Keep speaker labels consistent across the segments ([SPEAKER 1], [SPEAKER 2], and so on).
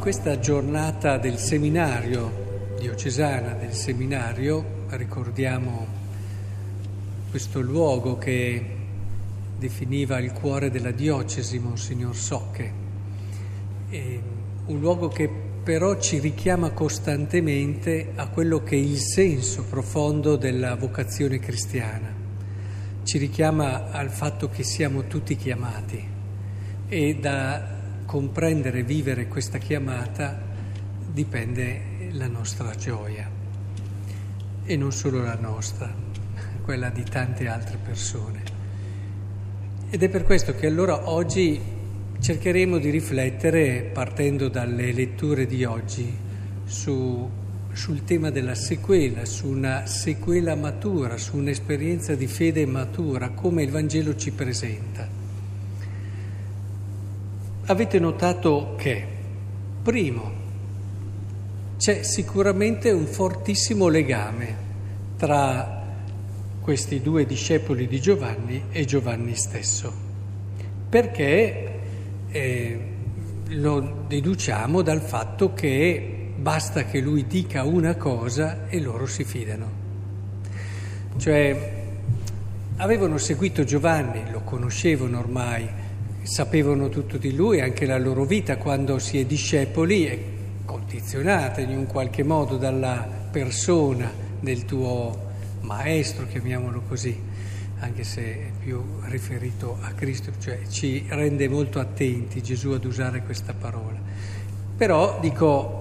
[SPEAKER 1] Questa giornata del seminario diocesana, del seminario, ricordiamo questo luogo che definiva il cuore della diocesi, Monsignor Socche, e un luogo che però ci richiama costantemente a quello che è il senso profondo della vocazione cristiana, ci richiama al fatto che siamo tutti chiamati e da comprendere e vivere questa chiamata dipende la nostra gioia e non solo la nostra, quella di tante altre persone. Ed è per questo che allora oggi cercheremo di riflettere, partendo dalle letture di oggi, su, sul tema della sequela, su una sequela matura, su un'esperienza di fede matura, come il Vangelo ci presenta. Avete notato che, primo, c'è sicuramente un fortissimo legame tra questi due discepoli di Giovanni e Giovanni stesso, perché eh, lo deduciamo dal fatto che basta che lui dica una cosa e loro si fidano. Cioè, avevano seguito Giovanni, lo conoscevano ormai, sapevano tutto di lui, anche la loro vita quando si è discepoli è condizionata in un qualche modo dalla persona del tuo maestro, chiamiamolo così, anche se è più riferito a Cristo, cioè ci rende molto attenti Gesù ad usare questa parola. Però dico,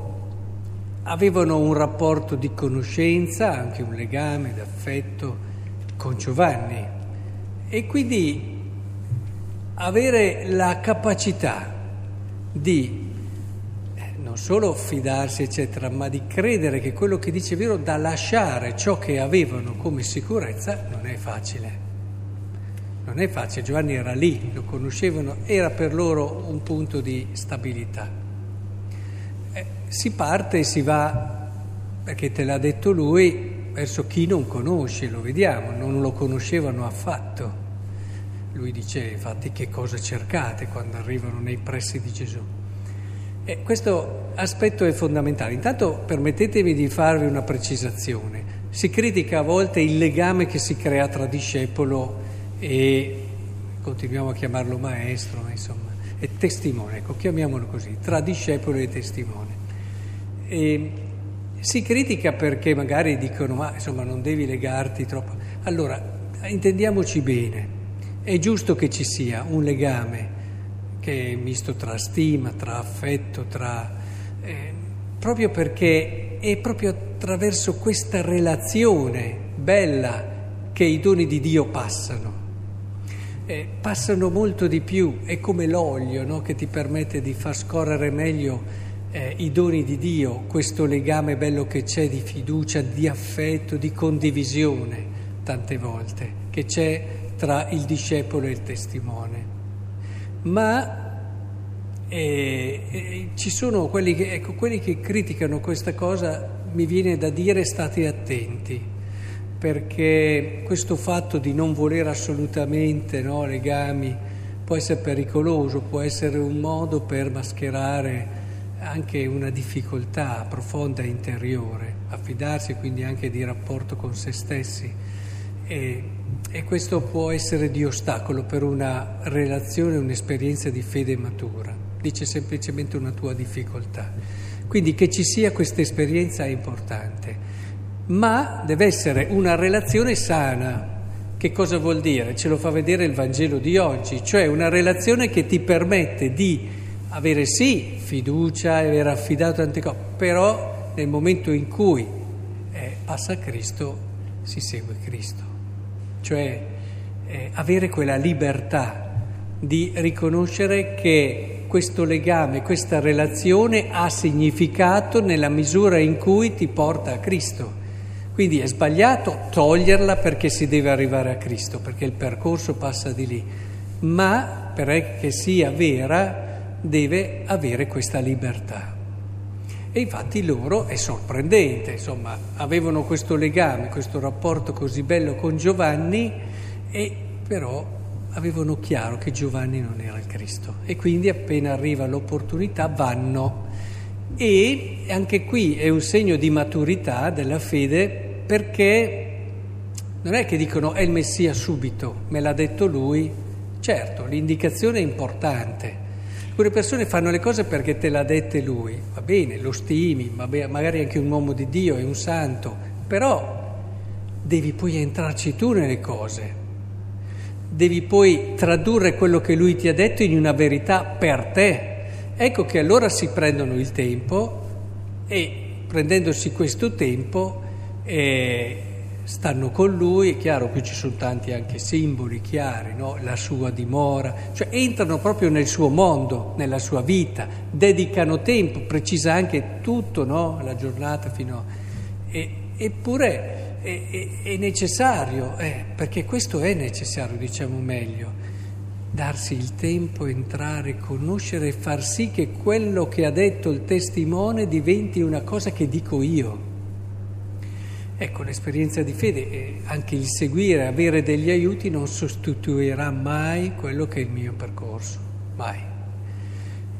[SPEAKER 1] avevano un rapporto di conoscenza, anche un legame d'affetto con Giovanni e quindi avere la capacità di eh, non solo fidarsi, eccetera, ma di credere che quello che dice è vero, da lasciare ciò che avevano come sicurezza, non è facile. Non è facile, Giovanni era lì, lo conoscevano, era per loro un punto di stabilità. Eh, si parte e si va, perché te l'ha detto lui, verso chi non conosce, lo vediamo, non lo conoscevano affatto. Lui dice infatti che cosa cercate quando arrivano nei pressi di Gesù. E questo aspetto è fondamentale. Intanto permettetemi di farvi una precisazione. Si critica a volte il legame che si crea tra discepolo e, continuiamo a chiamarlo maestro, ma insomma, è testimone, ecco, chiamiamolo così, tra discepolo e testimone. E si critica perché magari dicono, ma insomma non devi legarti troppo. Allora, intendiamoci bene. È giusto che ci sia un legame che è misto tra stima, tra affetto, tra, eh, proprio perché è proprio attraverso questa relazione bella che i doni di Dio passano. Eh, passano molto di più, è come l'olio no? che ti permette di far scorrere meglio eh, i doni di Dio, questo legame bello che c'è di fiducia, di affetto, di condivisione tante volte, che c'è tra il discepolo e il testimone. Ma eh, eh, ci sono quelli che, ecco, quelli che criticano questa cosa, mi viene da dire state attenti, perché questo fatto di non volere assolutamente no, legami può essere pericoloso, può essere un modo per mascherare anche una difficoltà profonda interiore, affidarsi quindi anche di rapporto con se stessi. E, e questo può essere di ostacolo per una relazione, un'esperienza di fede matura. Dice semplicemente una tua difficoltà. Quindi che ci sia questa esperienza è importante, ma deve essere una relazione sana. Che cosa vuol dire? Ce lo fa vedere il Vangelo di oggi, cioè una relazione che ti permette di avere sì fiducia, aver affidato tante cose, però nel momento in cui eh, passa Cristo si segue Cristo cioè eh, avere quella libertà di riconoscere che questo legame, questa relazione ha significato nella misura in cui ti porta a Cristo. Quindi è sbagliato toglierla perché si deve arrivare a Cristo, perché il percorso passa di lì, ma perché sia vera deve avere questa libertà. E infatti loro è sorprendente, insomma, avevano questo legame, questo rapporto così bello con Giovanni e però avevano chiaro che Giovanni non era il Cristo e quindi appena arriva l'opportunità vanno. E anche qui è un segno di maturità della fede perché non è che dicono è il Messia subito, me l'ha detto lui. Certo, l'indicazione è importante. Alcune persone fanno le cose perché te l'ha dette lui, va bene, lo stimi, magari anche un uomo di Dio, è un santo, però devi poi entrarci tu nelle cose, devi poi tradurre quello che lui ti ha detto in una verità per te. Ecco che allora si prendono il tempo e prendendosi questo tempo eh, stanno con lui, è chiaro che ci sono tanti anche simboli chiari, no? la sua dimora, cioè entrano proprio nel suo mondo, nella sua vita, dedicano tempo, precisa anche tutto, no? la giornata fino a... E, eppure è, è, è necessario, eh, perché questo è necessario, diciamo meglio, darsi il tempo, entrare, conoscere e far sì che quello che ha detto il testimone diventi una cosa che dico io. Ecco, l'esperienza di fede e anche il seguire, avere degli aiuti non sostituirà mai quello che è il mio percorso, mai.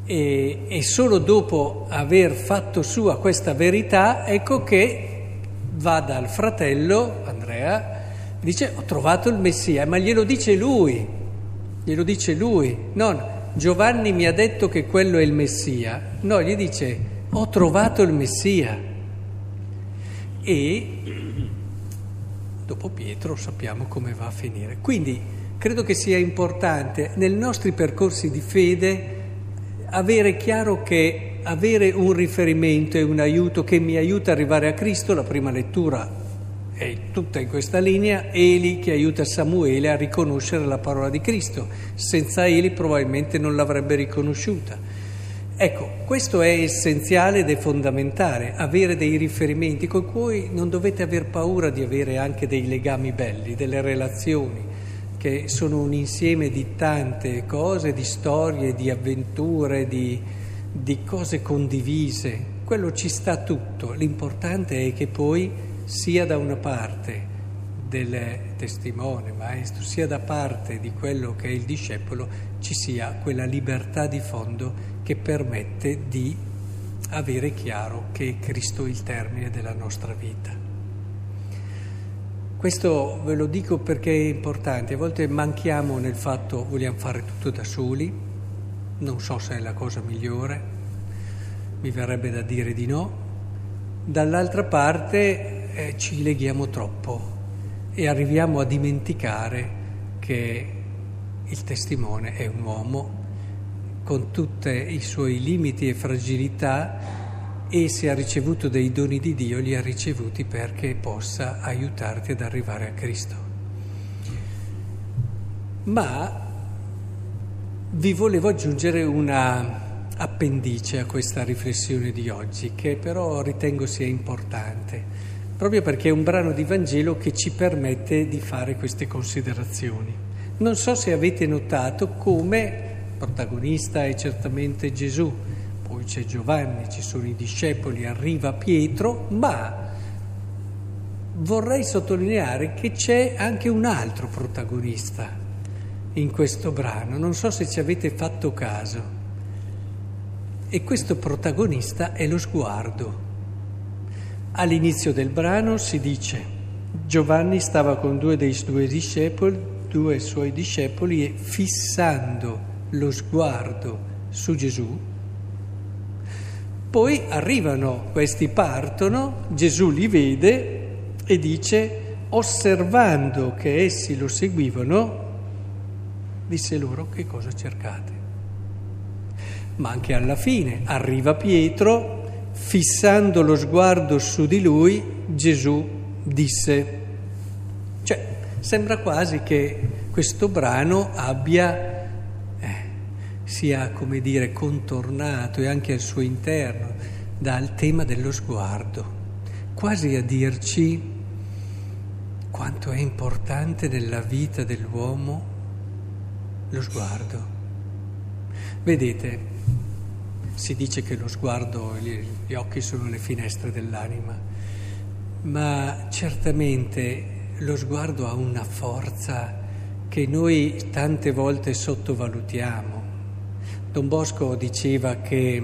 [SPEAKER 1] E, e solo dopo aver fatto sua questa verità, ecco che va dal fratello Andrea, dice ho trovato il Messia, ma glielo dice lui, glielo dice lui, non Giovanni mi ha detto che quello è il Messia, no, gli dice ho trovato il Messia. E dopo Pietro sappiamo come va a finire. Quindi credo che sia importante nei nostri percorsi di fede avere chiaro che avere un riferimento e un aiuto che mi aiuta ad arrivare a Cristo, la prima lettura è tutta in questa linea, Eli che aiuta Samuele a riconoscere la parola di Cristo, senza Eli probabilmente non l'avrebbe riconosciuta. Ecco, questo è essenziale ed è fondamentale, avere dei riferimenti con cui non dovete aver paura di avere anche dei legami belli, delle relazioni, che sono un insieme di tante cose, di storie, di avventure, di, di cose condivise. Quello ci sta tutto, l'importante è che poi sia da una parte del testimone, maestro, sia da parte di quello che è il discepolo, ci sia quella libertà di fondo che permette di avere chiaro che è Cristo il termine della nostra vita. Questo ve lo dico perché è importante, a volte manchiamo nel fatto vogliamo fare tutto da soli, non so se è la cosa migliore, mi verrebbe da dire di no, dall'altra parte eh, ci leghiamo troppo e arriviamo a dimenticare che il testimone è un uomo con tutti i suoi limiti e fragilità e se ha ricevuto dei doni di Dio li ha ricevuti perché possa aiutarti ad arrivare a Cristo. Ma vi volevo aggiungere una appendice a questa riflessione di oggi che però ritengo sia importante, proprio perché è un brano di Vangelo che ci permette di fare queste considerazioni. Non so se avete notato come protagonista è certamente Gesù, poi c'è Giovanni, ci sono i discepoli, arriva Pietro, ma vorrei sottolineare che c'è anche un altro protagonista in questo brano, non so se ci avete fatto caso. E questo protagonista è lo sguardo. All'inizio del brano si dice Giovanni stava con due dei suoi discepoli, due suoi discepoli e fissando lo sguardo su Gesù, poi arrivano, questi partono, Gesù li vede e dice, osservando che essi lo seguivano, disse loro che cosa cercate. Ma anche alla fine arriva Pietro, fissando lo sguardo su di lui, Gesù disse. Cioè, sembra quasi che questo brano abbia sia, come dire, contornato e anche al suo interno dal tema dello sguardo, quasi a dirci quanto è importante nella vita dell'uomo lo sguardo. Vedete, si dice che lo sguardo, gli occhi sono le finestre dell'anima, ma certamente lo sguardo ha una forza che noi tante volte sottovalutiamo. Don Bosco diceva che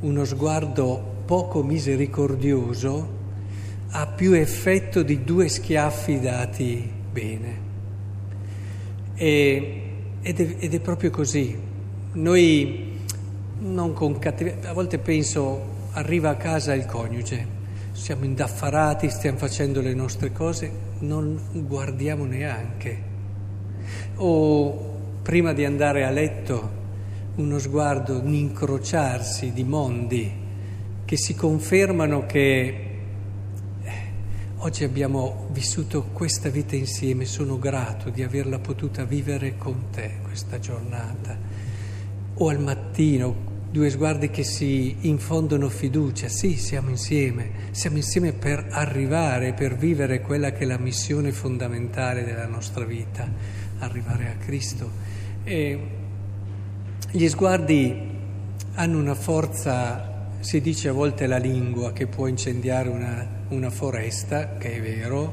[SPEAKER 1] uno sguardo poco misericordioso ha più effetto di due schiaffi dati bene. E, ed, è, ed, è, proprio così. Noi non con cattiveria, a volte penso, arriva a casa il coniuge, siamo indaffarati, stiamo facendo le nostre cose, non guardiamo neanche. O prima di andare a letto uno sguardo, un incrociarsi di mondi che si confermano che Oggi abbiamo vissuto questa vita insieme, sono grato di averla potuta vivere con te questa giornata. O al mattino, due sguardi che si infondono fiducia, sì, siamo insieme, siamo insieme per arrivare, per vivere quella che è la missione fondamentale della nostra vita, arrivare a Cristo. E gli sguardi hanno una forza, si dice a volte la lingua, che può incendiare una una foresta, che è vero,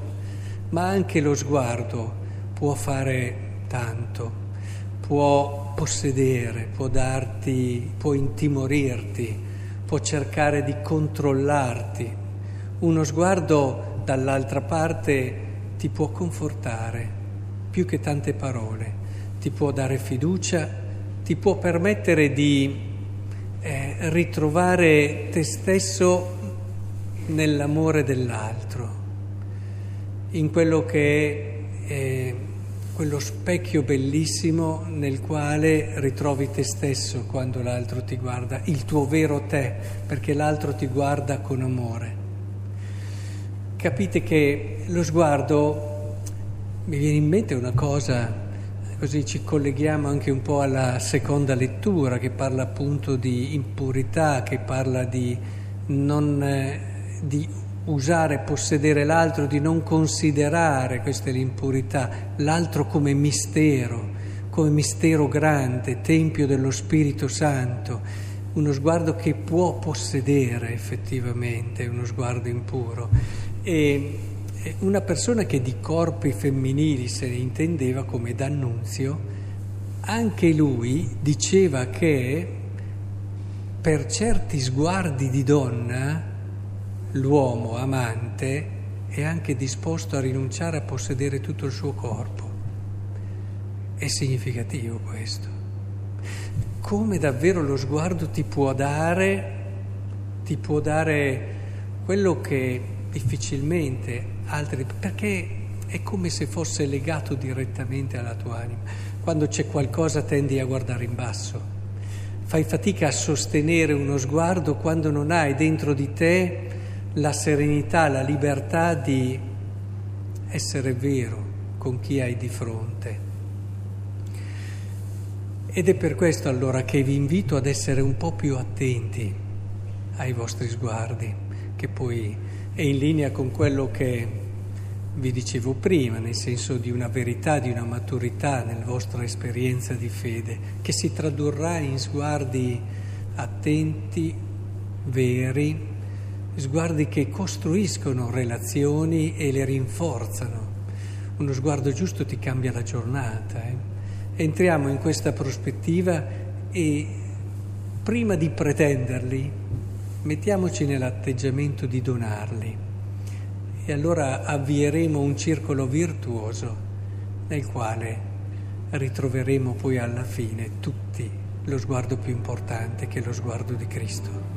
[SPEAKER 1] ma anche lo sguardo può fare tanto, può possedere, può darti, può intimorirti, può cercare di controllarti. Uno sguardo dall'altra parte ti può confortare più che tante parole, ti può dare fiducia, ti può permettere di eh, ritrovare te stesso nell'amore dell'altro, in quello che è eh, quello specchio bellissimo nel quale ritrovi te stesso quando l'altro ti guarda, il tuo vero te, perché l'altro ti guarda con amore. Capite che lo sguardo, mi viene in mente una cosa, così ci colleghiamo anche un po' alla seconda lettura che parla appunto di impurità, che parla di non eh, di usare, possedere l'altro, di non considerare, questa è l'impurità, l'altro come mistero, come mistero grande, tempio dello Spirito Santo, uno sguardo che può possedere effettivamente, uno sguardo impuro. E una persona che di corpi femminili se ne intendeva come D'Annunzio, anche lui diceva che per certi sguardi di donna l'uomo amante è anche disposto a rinunciare a possedere tutto il suo corpo. È significativo questo. Come davvero lo sguardo ti può dare, ti può dare quello che difficilmente altri, perché è come se fosse legato direttamente alla tua anima. Quando c'è qualcosa tendi a guardare in basso. Fai fatica a sostenere uno sguardo quando non hai dentro di te la serenità, la libertà di essere vero con chi hai di fronte. Ed è per questo allora che vi invito ad essere un po' più attenti ai vostri sguardi, che poi è in linea con quello che vi dicevo prima, nel senso di una verità, di una maturità nella vostra esperienza di fede, che si tradurrà in sguardi attenti, veri, sguardi che costruiscono relazioni e le rinforzano. Uno sguardo giusto ti cambia la giornata. Eh? Entriamo in questa prospettiva e prima di pretenderli, mettiamoci nell'atteggiamento di donarli e allora avvieremo un circolo virtuoso nel quale ritroveremo poi alla fine tutti lo sguardo più importante che è lo sguardo di Cristo.